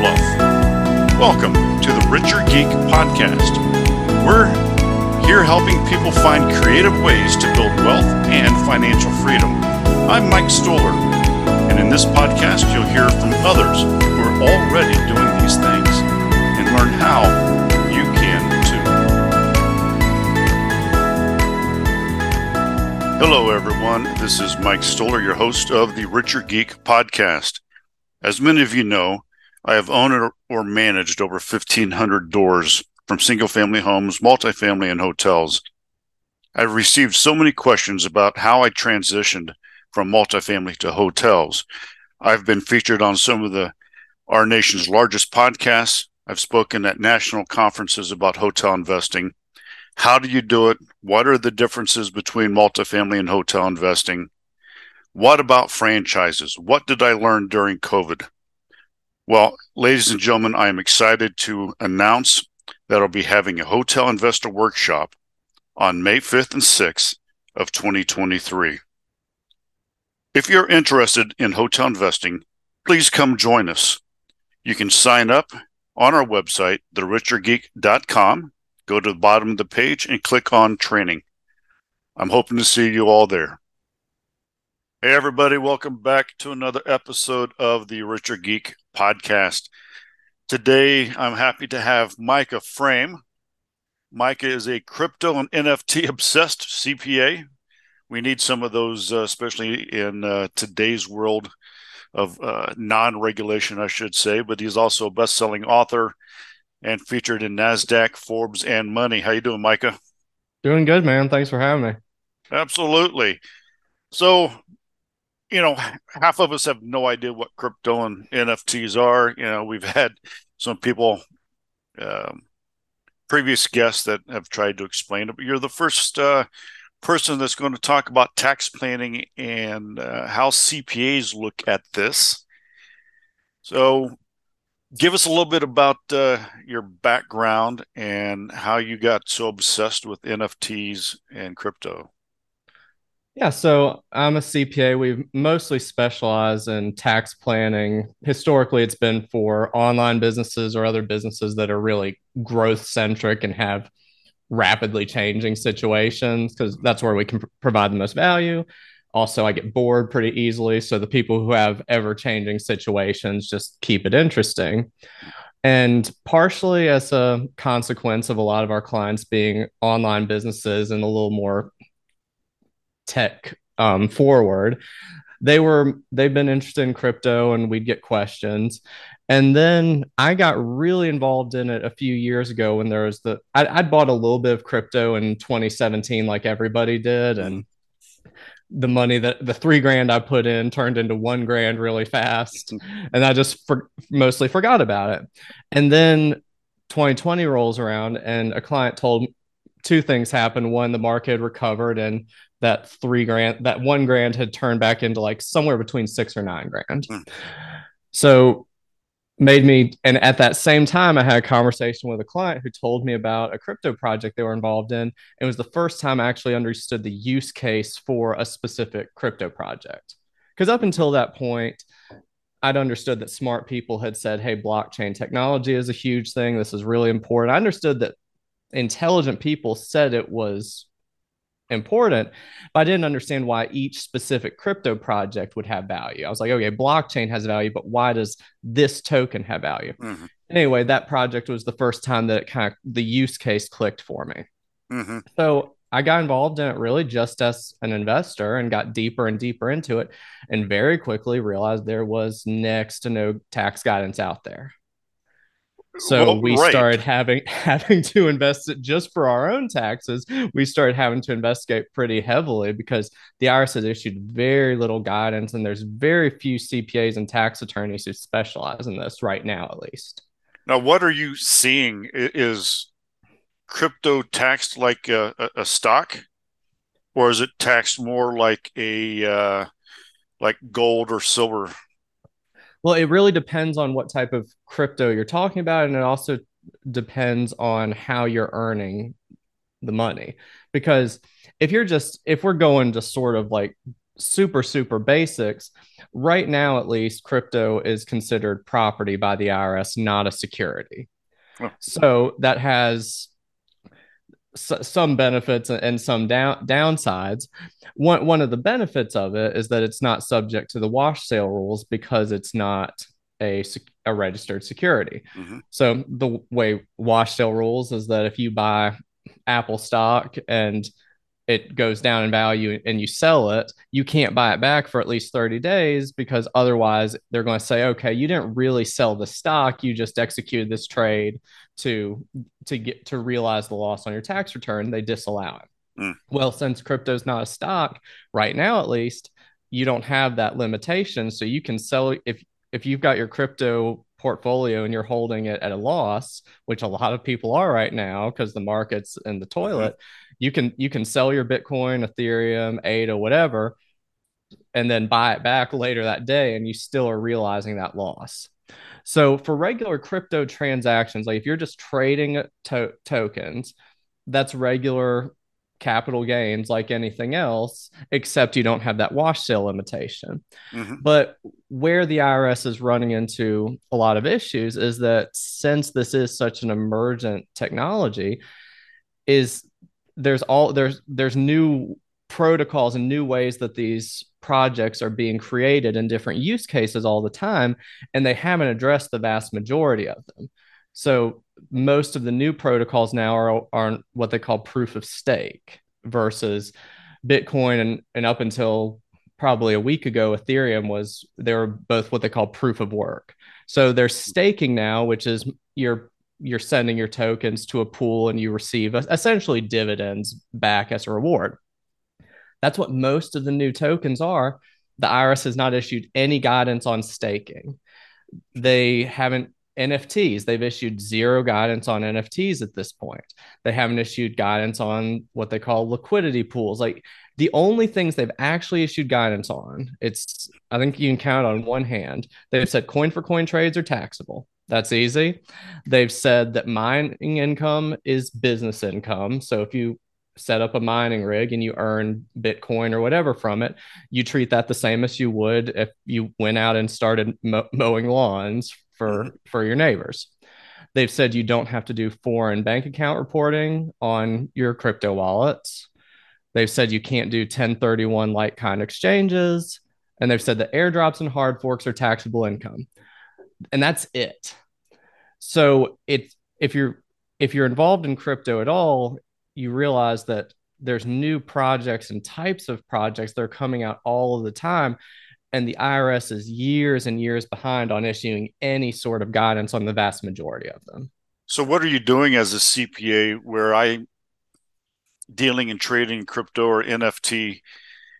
fluff, welcome to the Richer Geek Podcast. We're here helping people find creative ways to build wealth and financial freedom. I'm Mike Stoller, and in this podcast, you'll hear from others who are already doing these things and learn how you can too. Hello, everyone. This is Mike Stoller, your host of the Richer Geek Podcast. As many of you know, I have owned or managed over 1,500 doors from single family homes, multifamily, and hotels. I've received so many questions about how I transitioned from multifamily to hotels. I've been featured on some of the our nation's largest podcasts. I've spoken at national conferences about hotel investing. How do you do it? What are the differences between multifamily and hotel investing? What about franchises? What did I learn during COVID? Well, ladies and gentlemen, I am excited to announce that I'll be having a hotel investor workshop on May 5th and 6th of 2023. If you're interested in hotel investing, please come join us. You can sign up on our website, therichergeek.com. Go to the bottom of the page and click on training. I'm hoping to see you all there. Hey, everybody, welcome back to another episode of the Richer Geek podcast. Today, I'm happy to have Micah Fraim. Micah is a crypto and NFT obsessed CPA. We need some of those, uh, especially in uh, today's world of uh, non regulation, I should say. But he's also a best selling author and featured in NASDAQ, Forbes, and Money. How you doing, Micah? Doing good, man. Thanks for having me. Absolutely. So, you know, half of us have no idea what crypto and NFTs are. You know, we've had some people, um, previous guests that have tried to explain it, but you're the first uh, person that's going to talk about tax planning and uh, how CPAs look at this. So, give us a little bit about uh, your background and how you got so obsessed with NFTs and crypto. Yeah, so I'm a CPA. We mostly specialize in tax planning. Historically, it's been for online businesses or other businesses that are really growth centric and have rapidly changing situations because that's where we can pr- provide the most value. Also, I get bored pretty easily. So the people who have ever changing situations just keep it interesting. And partially as a consequence of a lot of our clients being online businesses and a little more tech um, forward. They were they've been interested in crypto and we'd get questions. And then i got really involved in it a few years ago when there was the I, i'd bought a little bit of crypto in 2017 like everybody did. And the money that the three grand i put in turned into one grand really fast. And i just for, mostly forgot about it. And then 2020 rolls around and a client told two things happened. One the market recovered and that three grand, that one grand had turned back into like somewhere between six or nine grand. Mm. So made me, and at that same time, I had a conversation with a client who told me about a crypto project they were involved in. It was the first time I actually understood the use case for a specific crypto project. Because up until that point, I'd understood that smart people had said, hey, blockchain technology is a huge thing. This is really important. I understood that intelligent people said it was important, but I didn't understand why each specific crypto project would have value. I was like, okay, blockchain has value, but why does this token have value? Mm-hmm. Anyway, that project was the first time that it kind of the use case clicked for me. Mm-hmm. So I got involved in it really just as an investor and got deeper and deeper into it, and very quickly realized there was next to no tax guidance out there. So well, we right. started having having to invest it just for our own taxes. We started having to investigate pretty heavily because the IRS has issued very little guidance, and there's very few CPAs and tax attorneys who specialize in this right now, at least. Now, what are you seeing? Is crypto taxed like a, a stock, or is it taxed more like a uh, like gold or silver? Well, it really depends on what type of crypto you're talking about, and it also depends on how you're earning the money. Because if you're just if we're going to sort of like super super basics, right now at least crypto is considered property by the IRS, not a security. Oh. So that has some benefits and some down downsides. One one of the benefits of it is that it's not subject to the wash sale rules because it's not a a registered security. Mm-hmm. So the way wash sale rules is that if you buy Apple stock and it goes down in value and you sell it, you can't buy it back for at least 30 days because otherwise they're going to say, okay, you didn't really sell the stock, you just executed this trade to to get to realize the loss on your tax return. They disallow it. Mm. Well, since crypto is not a stock right now, at least you don't have that limitation, so you can sell if if you've got your crypto portfolio and you're holding it at a loss, which a lot of people are right now because the market's in the mm-hmm. toilet. Mm-hmm you can you can sell your Bitcoin, Ethereum, ADA, whatever, and then buy it back later that day, and you still are realizing that loss. So for regular crypto transactions, like if you're just trading to- tokens, that's regular capital gains like anything else, except you don't have that wash sale limitation. Mm-hmm. But where the IRS is running into a lot of issues is that since this is such an emergent technology, is there's all there's there's new protocols and new ways that these projects are being created in different use cases all the time and they haven't addressed the vast majority of them. So most of the new protocols now are, are what they call proof of stake versus bitcoin and, and up until probably a week ago ethereum was they were both what they call proof of work. So they're staking now which is you're you're sending your tokens to a pool and you receive essentially dividends back as a reward. That's what most of the new tokens are. The IRS has not issued any guidance on staking. They haven't NFTs. They've issued zero guidance on NFTs at this point. They haven't issued guidance on what they call liquidity pools. Like the only things they've actually issued guidance on, it's I think you can count on one hand. They've said coin for coin trades are taxable. That's easy. They've said that mining income is business income. So if you set up a mining rig and you earn Bitcoin or whatever from it, you treat that the same as you would if you went out and started mowing lawns for mm-hmm. for your neighbors. They've said you don't have to do foreign bank account reporting on your crypto wallets. They've said you can't do 1031 like kind exchanges. And they've said that airdrops and hard forks are taxable income. And that's it. So it's if you're if you're involved in crypto at all, you realize that there's new projects and types of projects that are coming out all of the time. And the IRS is years and years behind on issuing any sort of guidance on the vast majority of them. So, what are you doing as a CPA where I dealing and trading crypto or NFT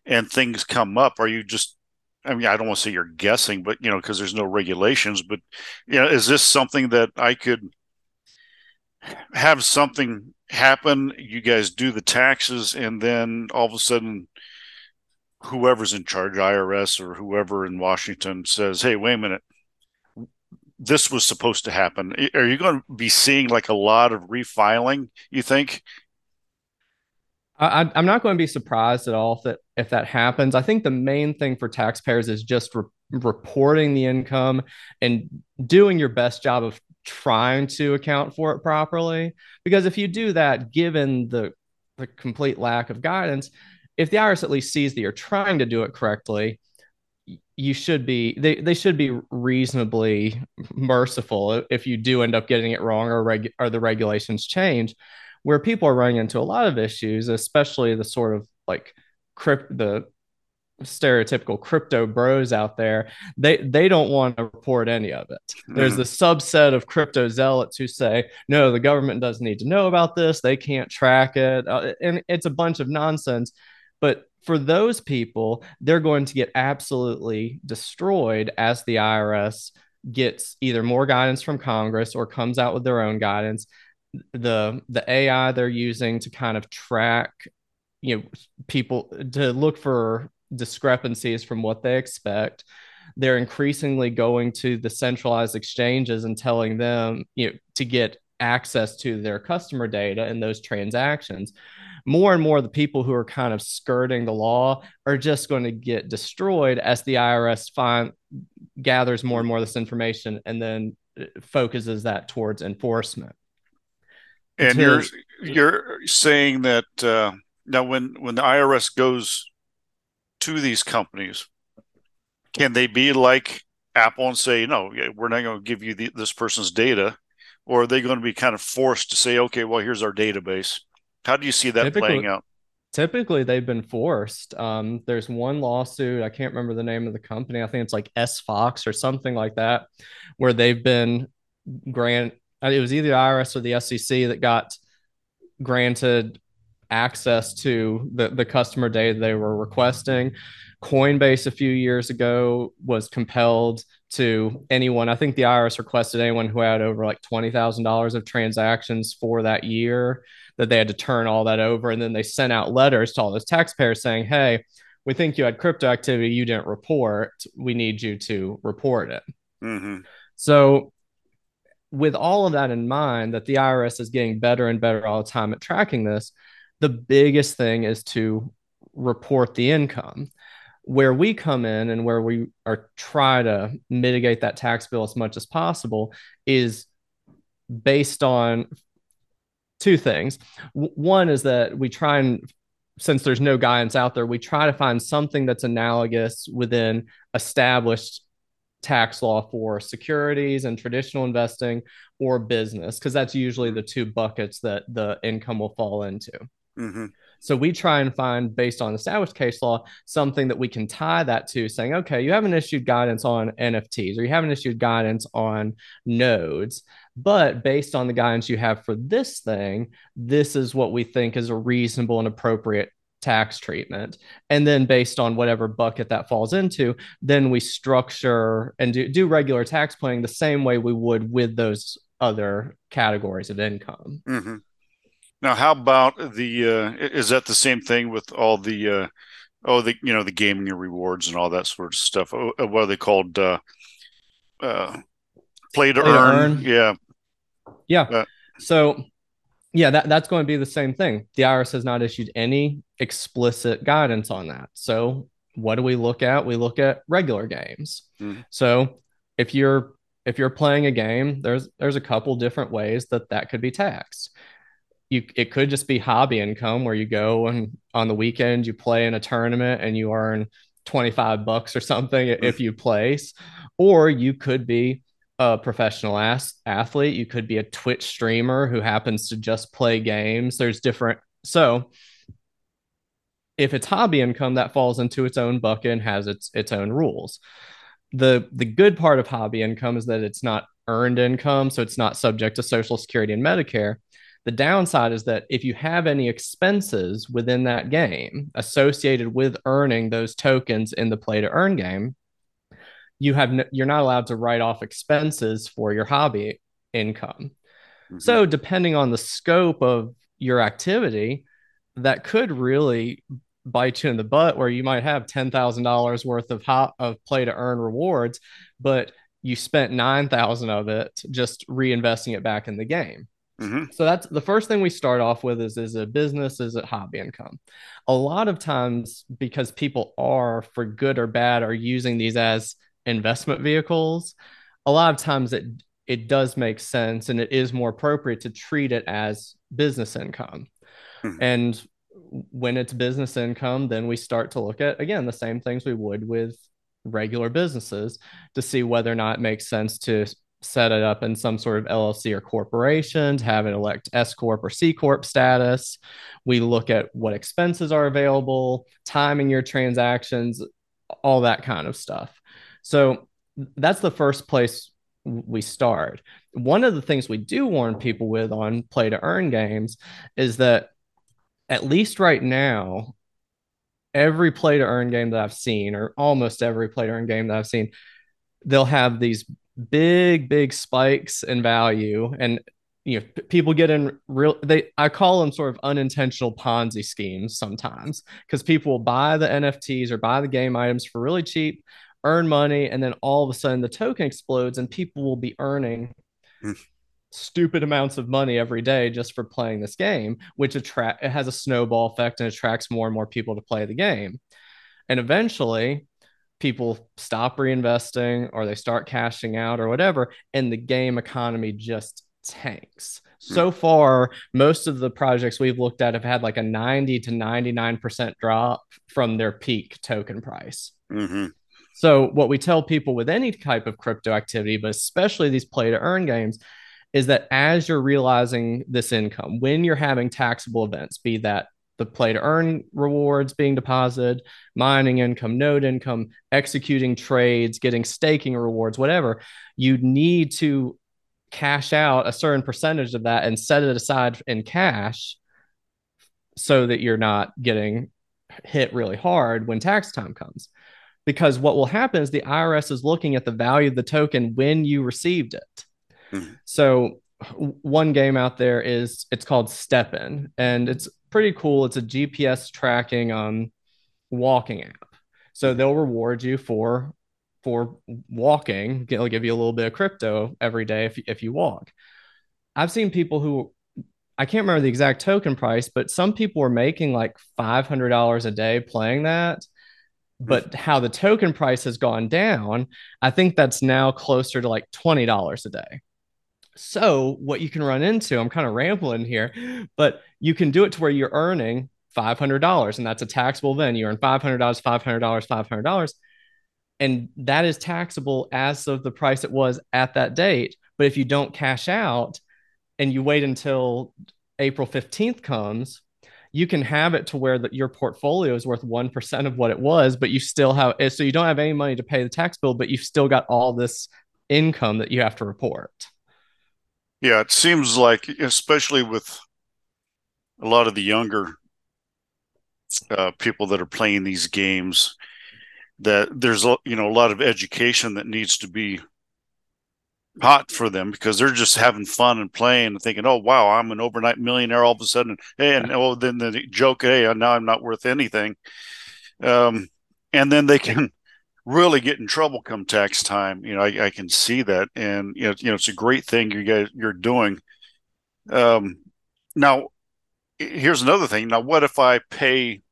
and things come up? Are you just I mean, I don't want to say you're guessing, but you know, because there's no regulations. But you know, is this something that I could have something happen? You guys do the taxes, and then all of a sudden, whoever's in charge, IRS or whoever in Washington, says, "Hey, wait a minute." This was supposed to happen. Are you going to be seeing like a lot of refiling? You think? I, am not going to be surprised at all if that if that happens. I think the main thing for taxpayers is just re- reporting the income and doing your best job of trying to account for it properly. Because if you do that, given the the complete lack of guidance, if the IRS at least sees that you're trying to do it correctly, you should be they, they should be reasonably merciful if you do end up getting it wrong or reg, or the regulations change where people are running into a lot of issues, especially the sort of like crypt the stereotypical crypto bros out there they they don't want to report any of it. Mm-hmm. there's a subset of crypto zealots who say no the government doesn't need to know about this. They can't track it. Uh, and it's a bunch of nonsense. But for those people they're going to get absolutely destroyed as the IRS gets either more guidance from Congress or comes out with their own guidance. The the AI they're using to kind of track you know people to look for discrepancies from what they expect. They're increasingly going to the centralized exchanges and telling them you know to get access to their customer data and those transactions. More and more the people who are kind of skirting the law are just going to get destroyed as the IRS find gathers more and more of this information and then uh, focuses that towards enforcement. And you're you're saying that uh, now when when the IRS goes to these companies, can they be like Apple and say, no, we're not going to give you the, this person's data, or are they going to be kind of forced to say, okay, well, here's our database? How do you see that typically, playing out? Typically, they've been forced. Um, there's one lawsuit. I can't remember the name of the company. I think it's like SFOX or something like that, where they've been grant it was either the IRS or the SEC that got granted access to the, the customer data they were requesting. Coinbase a few years ago was compelled to anyone. I think the IRS requested anyone who had over like $20,000 of transactions for that year that they had to turn all that over. And then they sent out letters to all those taxpayers saying, hey, we think you had crypto activity you didn't report. We need you to report it. Mm-hmm. So with all of that in mind, that the IRS is getting better and better all the time at tracking this, the biggest thing is to report the income. Where we come in and where we are try to mitigate that tax bill as much as possible is based on two things. One is that we try and since there's no guidance out there, we try to find something that's analogous within established tax law for securities and traditional investing or business because that's usually the two buckets that the income will fall into mm-hmm. so we try and find based on established case law something that we can tie that to saying okay you haven't issued guidance on nfts or you haven't issued guidance on nodes but based on the guidance you have for this thing this is what we think is a reasonable and appropriate tax treatment. And then based on whatever bucket that falls into, then we structure and do, do regular tax planning the same way we would with those other categories of income. Mm-hmm. Now, how about the? Uh, is that the same thing with all the? Uh, oh, the you know the gaming and rewards and all that sort of stuff. Oh, uh, what are they called? Uh, uh, play to, play earn. earn. Yeah. Yeah. Uh, so yeah, that, that's going to be the same thing. The IRS has not issued any explicit guidance on that. So what do we look at? We look at regular games. Mm. So if you're if you're playing a game, there's there's a couple different ways that that could be taxed. You it could just be hobby income where you go and on the weekend you play in a tournament and you earn 25 bucks or something if mm-hmm. you place, or you could be a professional ass- athlete. You could be a Twitch streamer who happens to just play games. There's different. So if it's hobby income, that falls into its own bucket and has its its own rules. The the good part of hobby income is that it's not earned income, so it's not subject to Social Security and Medicare. The downside is that if you have any expenses within that game associated with earning those tokens in the play to earn game, you have no, you're not allowed to write off expenses for your hobby income. Mm-hmm. So depending on the scope of your activity, that could really bite you in the butt where you might have $10,000 worth of of play to earn rewards, but you spent 9,000 of it just reinvesting it back in the game. Mm-hmm. So that's the first thing we start off with is is a business, is it hobby income? A lot of times because people are for good or bad are using these as investment vehicles, a lot of times it it does make sense and it is more appropriate to treat it as business income. Mm-hmm. And when it's business income, then we start to look at again the same things we would with regular businesses to see whether or not it makes sense to set it up in some sort of LLC or corporation, to have it elect S corp or C corp status. We look at what expenses are available, timing your transactions, all that kind of stuff. So that's the first place we start. One of the things we do warn people with on play to earn games is that at least right now, every play to earn game that I've seen, or almost every play to earn game that I've seen, they'll have these big, big spikes in value. And you know, people get in real they I call them sort of unintentional Ponzi schemes sometimes because people will buy the NFTs or buy the game items for really cheap, earn money, and then all of a sudden the token explodes and people will be earning mm. stupid amounts of money every day just for playing this game, which attract it has a snowball effect and attracts more and more people to play the game. And eventually people stop reinvesting or they start cashing out or whatever, and the game economy just tanks. Hmm. So far, most of the projects we've looked at have had like a 90 to 99% drop from their peak token price. Mm-hmm. So, what we tell people with any type of crypto activity, but especially these play to earn games, is that as you're realizing this income, when you're having taxable events, be that the play to earn rewards being deposited, mining income, node income, executing trades, getting staking rewards, whatever, you need to cash out a certain percentage of that and set it aside in cash so that you're not getting hit really hard when tax time comes. Because what will happen is the IRS is looking at the value of the token when you received it. Mm-hmm. So one game out there is it's called STEPN and it's pretty cool. It's a GPS tracking um walking app. So they'll reward you for for walking. It'll give you a little bit of crypto every day if if you walk. I've seen people who I can't remember the exact token price, but some people were making like five hundred dollars a day playing that. But how the token price has gone down, I think that's now closer to like twenty dollars a day. So what you can run into, I'm kind of rambling here, but you can do it to where you're earning $500 and that's a taxable then. You earn $500 $500 $500 and that is taxable as of the price it was at that date. But if you don't cash out and you wait until april 15th comes you can have it to where the, your portfolio is worth 1% of what it was but you still have so you don't have any money to pay the tax bill but you've still got all this income that you have to report yeah, it seems like, especially with a lot of the younger uh, people that are playing these games, that there's you know a lot of education that needs to be hot for them because they're just having fun and playing and thinking, "Oh wow, I'm an overnight millionaire all of a sudden." Hey, and oh, then the joke, "Hey, now I'm not worth anything," um, and then they can really get in trouble come tax time. You know, I, I can see that, and you know, you know, it's a great thing you guys you're doing. Um, now, here's another thing. Now, what if I pay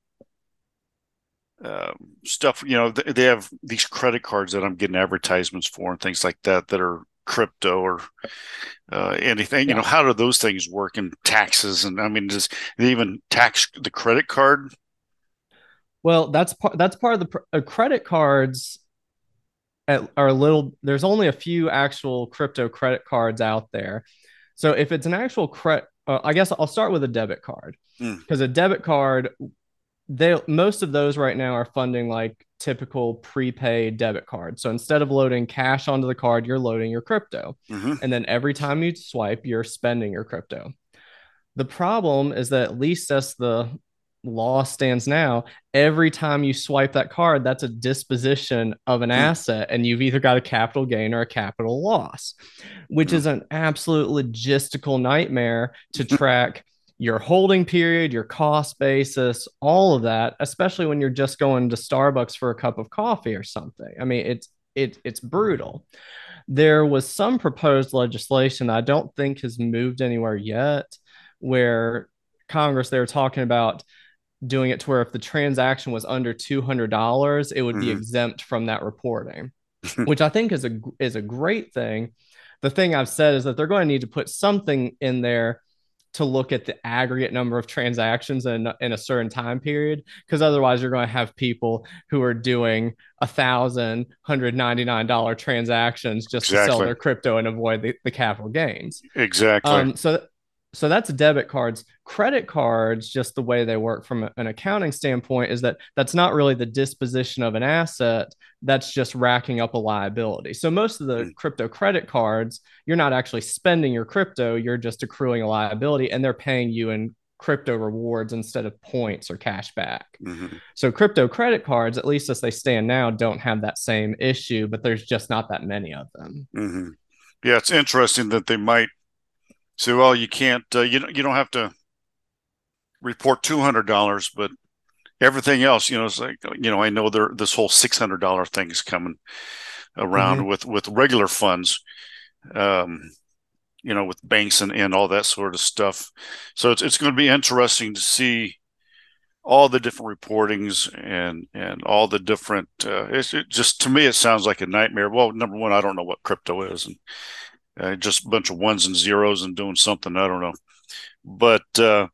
uh, stuff? You know, they have these credit cards that I'm getting advertisements for and things like that that are crypto or uh, anything. Yeah. You know, how do those things work in taxes? And I mean, does they even tax the credit card? Well, that's part. That's part of the uh, credit cards. At, are a little. There's only a few actual crypto credit cards out there. So if it's an actual credit, uh, I guess I'll start with a debit card because mm. a debit card, they most of those right now are funding like typical prepaid debit card. So instead of loading cash onto the card, you're loading your crypto, mm-hmm. and then every time you swipe, you're spending your crypto. The problem is that at least as the law stands now, every time you swipe that card, that's a disposition of an mm. asset, and you've either got a capital gain or a capital loss, which mm. is an absolute logistical nightmare to track your holding period, your cost basis, all of that, especially when you're just going to Starbucks for a cup of coffee or something. I mean, it's it, it's brutal. There was some proposed legislation I don't think has moved anywhere yet, where Congress they were talking about doing it to where if the transaction was under $200 it would mm-hmm. be exempt from that reporting which i think is a is a great thing the thing i've said is that they're going to need to put something in there to look at the aggregate number of transactions in, in a certain time period because otherwise you're going to have people who are doing a thousand hundred ninety nine dollar transactions just exactly. to sell their crypto and avoid the, the capital gains exactly um, so so that's debit cards credit cards just the way they work from an accounting standpoint is that that's not really the disposition of an asset that's just racking up a liability so most of the mm. crypto credit cards you're not actually spending your crypto you're just accruing a liability and they're paying you in crypto rewards instead of points or cash back mm-hmm. so crypto credit cards at least as they stand now don't have that same issue but there's just not that many of them mm-hmm. yeah it's interesting that they might so, well, you can't, uh, you you don't have to report two hundred dollars, but everything else, you know, it's like you know, I know there this whole six hundred dollar thing is coming around mm-hmm. with with regular funds, um, you know, with banks and and all that sort of stuff. So it's it's going to be interesting to see all the different reportings and and all the different. Uh, it's it just to me, it sounds like a nightmare. Well, number one, I don't know what crypto is, and uh, just a bunch of ones and zeros and doing something. I don't know. But uh,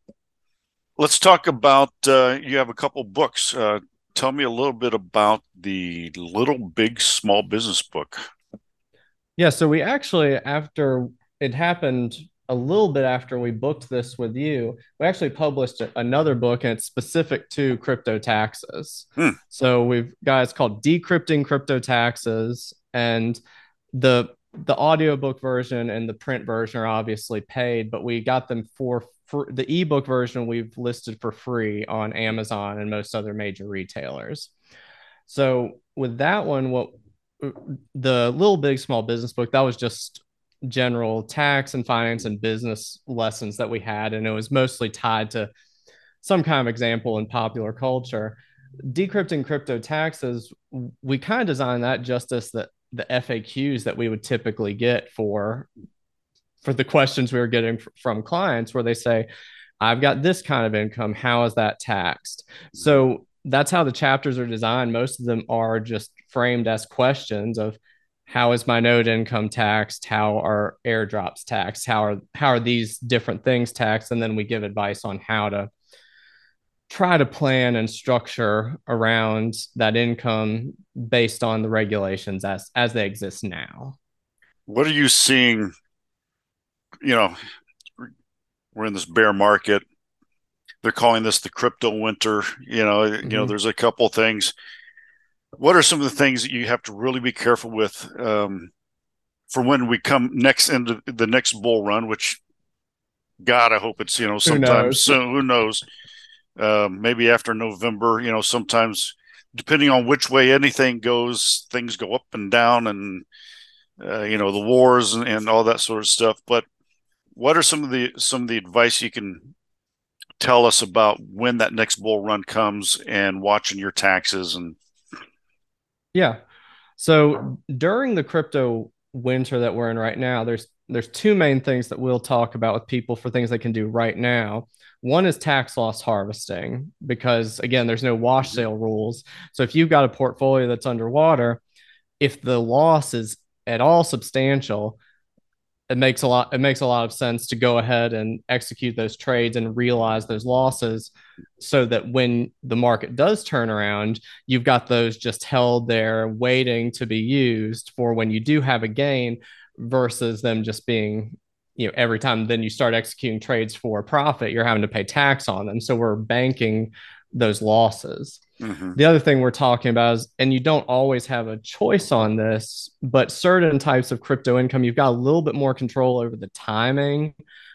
let's talk about uh, you have a couple books. Uh, tell me a little bit about the Little Big Small Business book. Yeah. So we actually, after it happened a little bit after we booked this with you, we actually published another book and it's specific to crypto taxes. Hmm. So we've got it's called Decrypting Crypto Taxes. And the the audiobook version and the print version are obviously paid, but we got them for, for the ebook version we've listed for free on Amazon and most other major retailers. So with that one, what the little big small business book that was just general tax and finance and business lessons that we had, and it was mostly tied to some kind of example in popular culture. Decrypting crypto taxes, we kind of designed that just as that the FAQs that we would typically get for for the questions we were getting from clients where they say I've got this kind of income. How is that taxed? So that's how the chapters are designed. Most of them are just framed as questions of how is my node income taxed? How are airdrops taxed? How are how are these different things taxed? And then we give advice on how to try to plan and structure around that income based on the regulations as as they exist now. What are you seeing? You know, we're in this bear market. They're calling this the crypto winter. You know, mm-hmm. you know, mm-hmm. there's a couple things. What are some of the things that you have to really be careful with um, for when we come next into the next bull run? Which, God, I hope it's you know sometime soon. Who knows? Um, maybe after November. You know, sometimes depending on which way anything goes, things go up and down, and uh, you know the wars and, and all that sort of stuff. But what are some of the some of the advice you can tell us about when that next bull run comes and watching your taxes and yeah so during the crypto winter that we're in right now there's there's two main things that we'll talk about with people for things they can do right now one is tax loss harvesting because again, there's no wash mm-hmm. sale rules. So if you've got a portfolio that's underwater, if the loss is at all substantial, it makes a lot it makes a lot of sense to go ahead and execute those trades and realize those losses so that when the market does turn around you've got those just held there waiting to be used for when you do have a gain versus them just being you know every time then you start executing trades for profit you're having to pay tax on them. So we're banking those losses. Mm-hmm. the other thing we're talking about is and you don't always have a choice on this but certain types of crypto income you've got a little bit more control over the timing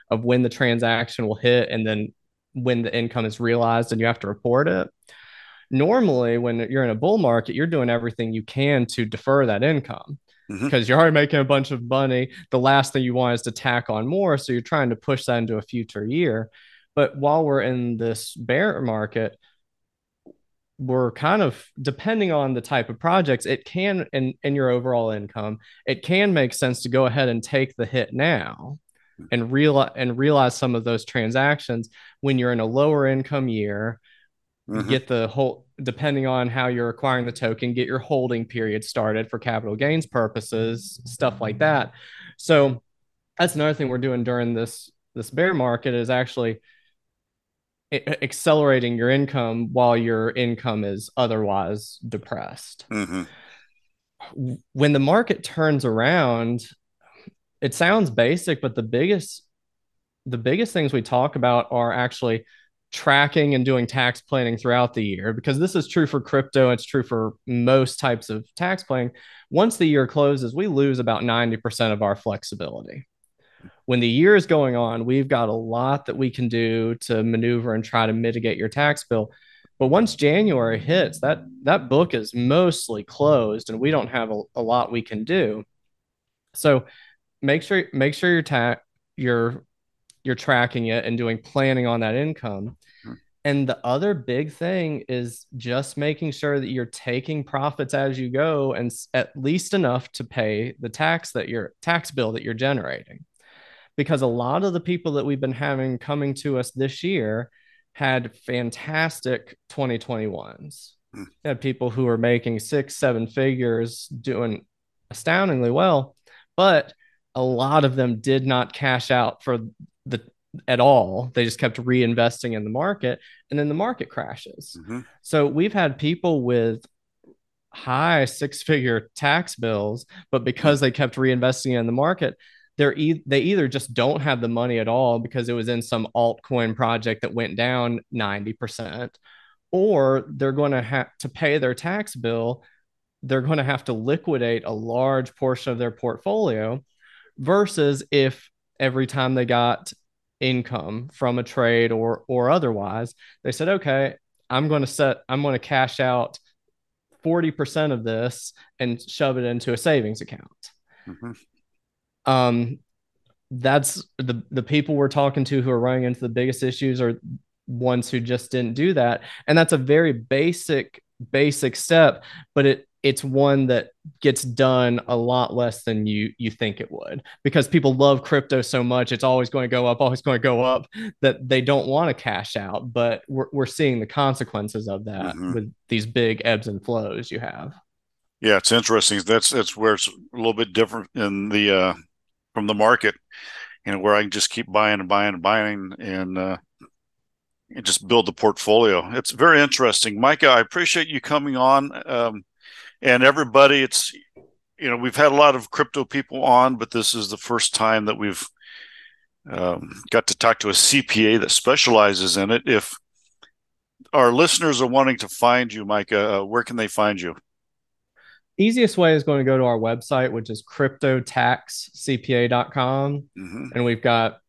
of when the transaction will hit and then when the income is realized and you have to report it. Normally when you're in a bull market you're doing everything you can to defer that income because mm-hmm. you're already making a bunch of money. The last thing you want is to tack on more. So you're trying to push that into a future year. But while we're in this bear market, we're kind of depending on the type of projects, it can and in, in your overall income, it can make sense to go ahead and take the hit now and realize and realize some of those transactions when you're in a lower income year mm-hmm. get the whole depending on how you're acquiring the token, get your holding period started for capital gains purposes, stuff like that. So that's another thing we're doing during this this bear market is actually accelerating your income while your income is otherwise depressed. Mm-hmm. When the market turns around, it sounds basic, but the biggest the biggest things we talk about are actually tracking and doing tax planning throughout the year because this is true for crypto it's true for most types of tax planning once the year closes we lose about 90% of our flexibility when the year is going on, we've got a lot that we can do to maneuver and try to mitigate your tax bill. But once January hits, that that book is mostly closed, and we don't have a, a lot we can do. So make sure make sure you're ta- you're you're tracking it and doing planning on that income. Hmm. And the other big thing is just making sure that you're taking profits as you go and at least enough to pay the tax that your tax bill that you're generating because a lot of the people that we've been having coming to us this year had fantastic 2021s. Mm. Had people who were making six, seven figures doing astoundingly well, but a lot of them did not cash out for the at all. They just kept reinvesting in the market and then the market crashes. Mm-hmm. So we've had people with high six figure tax bills, but because they kept reinvesting in the market, they're e- they either just don't have the money at all because it was in some altcoin project that went down 90% or they're going to have to pay their tax bill they're going to have to liquidate a large portion of their portfolio versus if every time they got income from a trade or or otherwise they said okay i'm going to set i'm going to cash out 40% of this and shove it into a savings account. Mm-hmm. Um, that's the the people we're talking to who are running into the biggest issues are ones who just didn't do that, and that's a very basic basic step, but it it's one that gets done a lot less than you you think it would because people love crypto so much it's always going to go up always going to go up that they don't want to cash out but we're, we're seeing the consequences of that mm-hmm. with these big ebbs and flows you have yeah it's interesting that's that's where it's a little bit different in the uh from the market, you know, where I can just keep buying and buying and buying and, uh, and just build the portfolio. It's very interesting, Micah. I appreciate you coming on, um, and everybody. It's you know we've had a lot of crypto people on, but this is the first time that we've um, got to talk to a CPA that specializes in it. If our listeners are wanting to find you, Micah, uh, where can they find you? easiest way is going to go to our website, which is cryptotaxcpa.com. Mm-hmm. And we've got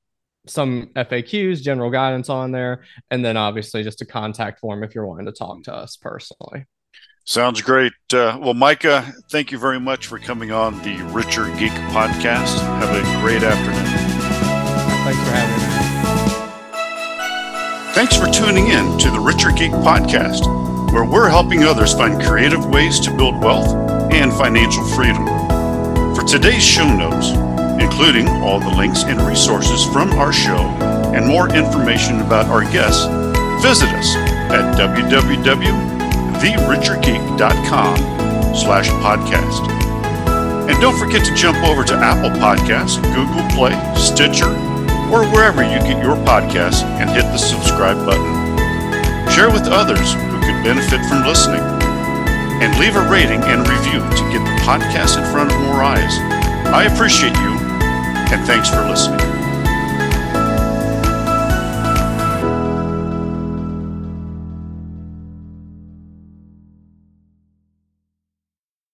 some FAQs, general guidance on there, and then obviously just a contact form if you're wanting to talk to us personally. Sounds great. Uh, well, Micah, thank you very much for coming on the Richer Geek podcast. Have a great afternoon. Thanks for having me. Thanks for tuning in to the Richer Geek podcast, where we're helping others find creative ways to build wealth and financial freedom. For today's show notes, including all the links and resources from our show and more information about our guests, visit us at www.therichergeek.com slash podcast. And don't forget to jump over to Apple Podcasts, Google Play, Stitcher, or wherever you get your podcasts and hit the subscribe button. Share with others who could benefit from listening and leave a rating and review to get the podcast in front of more eyes. I appreciate you, and thanks for listening.